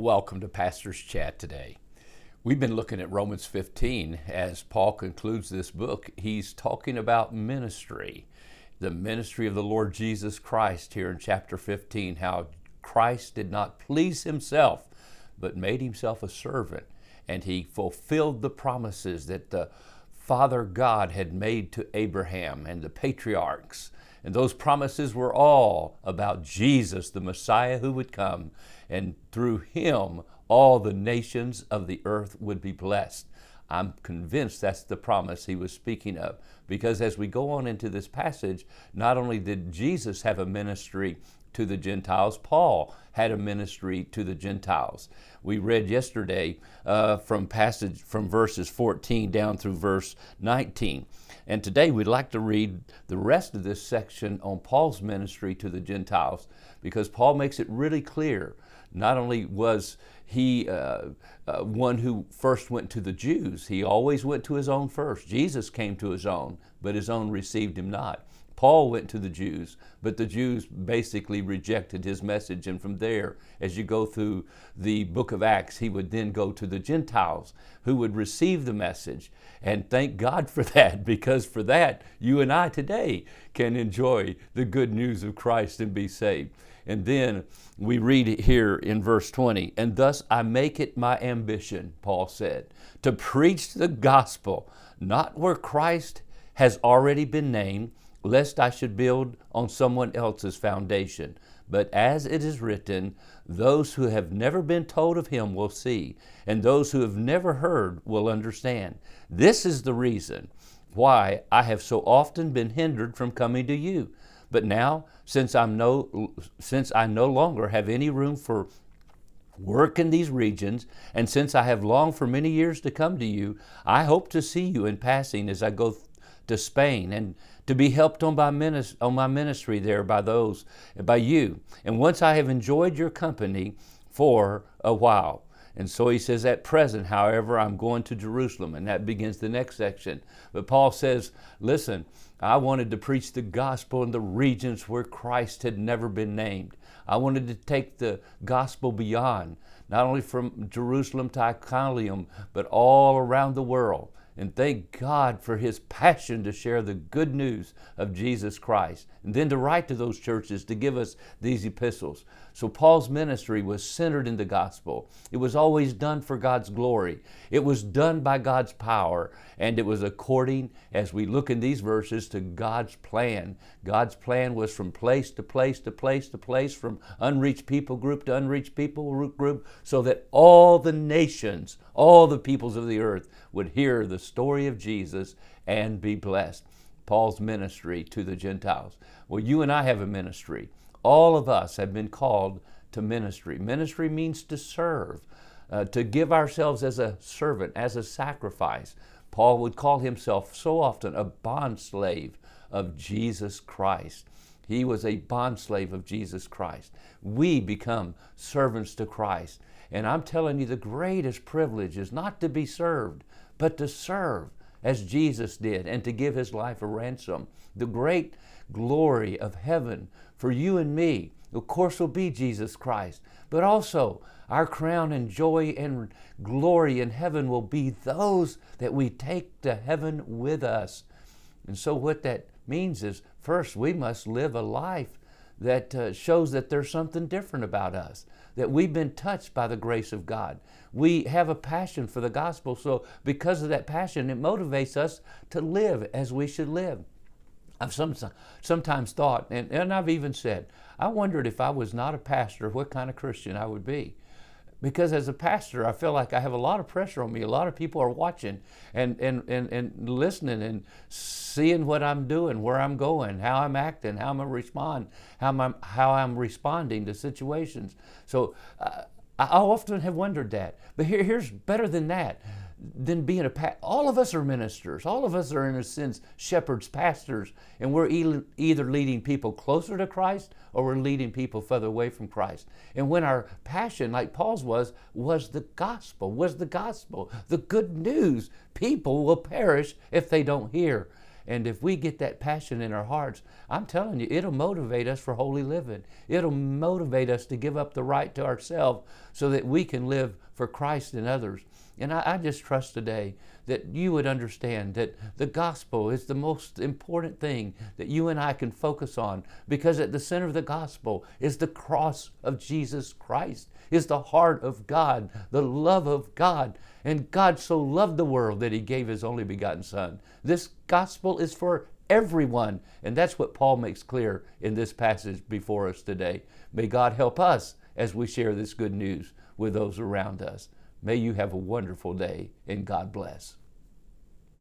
Welcome to Pastor's Chat today. We've been looking at Romans 15 as Paul concludes this book. He's talking about ministry, the ministry of the Lord Jesus Christ here in chapter 15, how Christ did not please himself, but made himself a servant, and he fulfilled the promises that the Father God had made to Abraham and the patriarchs. And those promises were all about Jesus, the Messiah who would come, and through him all the nations of the earth would be blessed. I'm convinced that's the promise he was speaking of. Because as we go on into this passage, not only did Jesus have a ministry to the Gentiles, Paul had a ministry to the Gentiles. We read yesterday uh, from passage from verses 14 down through verse 19. And today we'd like to read the rest of this section on Paul's ministry to the Gentiles because Paul makes it really clear. Not only was he uh, uh, one who first went to the Jews, he always went to his own first. Jesus came to his own, but his own received him not. Paul went to the Jews, but the Jews basically rejected his message. And from there, as you go through the book of Acts, he would then go to the Gentiles who would receive the message. And thank God for that, because for that, you and I today can enjoy the good news of Christ and be saved. And then we read it here in verse 20, and thus I make it my ambition, Paul said, to preach the gospel, not where Christ has already been named lest I should build on someone else's foundation. But as it is written, those who have never been told of him will see, and those who have never heard will understand. This is the reason why I have so often been hindered from coming to you. But now, since I'm no since I no longer have any room for work in these regions, and since I have longed for many years to come to you, I hope to see you in passing as I go to Spain and to be helped on my, on my ministry there by those, by you. And once I have enjoyed your company for a while. And so he says, at present, however, I'm going to Jerusalem. And that begins the next section. But Paul says, listen, I wanted to preach the gospel in the regions where Christ had never been named. I wanted to take the gospel beyond, not only from Jerusalem to Iconium, but all around the world and thank God for his passion to share the good news of Jesus Christ, and then to write to those churches to give us these epistles. So, Paul's ministry was centered in the gospel. It was always done for God's glory, it was done by God's power, and it was according, as we look in these verses, to God's plan. God's plan was from place to place to place to place, from unreached people group to unreached people group, so that all the nations, all the peoples of the earth would hear the story of Jesus and be blessed. Paul's ministry to the Gentiles. Well, you and I have a ministry. All of us have been called to ministry. Ministry means to serve, uh, to give ourselves as a servant, as a sacrifice. Paul would call himself so often a bond slave of Jesus Christ. He was a bondslave of Jesus Christ. We become servants to Christ. And I'm telling you, the greatest privilege is not to be served, but to serve as Jesus did and to give his life a ransom. The great glory of heaven for you and me, of course, will be Jesus Christ, but also our crown and joy and glory in heaven will be those that we take to heaven with us. And so, what that means is first, we must live a life that uh, shows that there's something different about us, that we've been touched by the grace of God. We have a passion for the gospel, so because of that passion, it motivates us to live as we should live. I've some, sometimes thought, and, and I've even said, I wondered if I was not a pastor, what kind of Christian I would be because as a pastor i feel like i have a lot of pressure on me. A lot of people are watching and, and, and, and listening and seeing what i'm doing where i'm going how i'm acting how i'm respond how I'm, how I'm responding to situations. So uh, i often have wondered that. But here, here's better than that than being a pa- all of us are ministers. All of us are in a sense shepherds pastors and we're e- either leading people closer to christ or we're leading people further away from christ. And when our passion like paul's was was the gospel was the gospel the good news people will perish if they don't hear And if we get that passion in our hearts, I'm telling you, it'll motivate us for holy living. It'll motivate us to give up the right to ourselves so that we can live for Christ and others. And I, I, just trust today that you would understand that the gospel is the most important thing that you and I can focus on because at the center of the gospel is the cross of Jesus Christ, is the heart of God, the love of God. And God so loved the world that he gave his only begotten Son. This gospel is for everyone. And that's what Paul makes clear in this passage before us today. May God help us as we share this good news with those around us. May you have a wonderful day and God bless.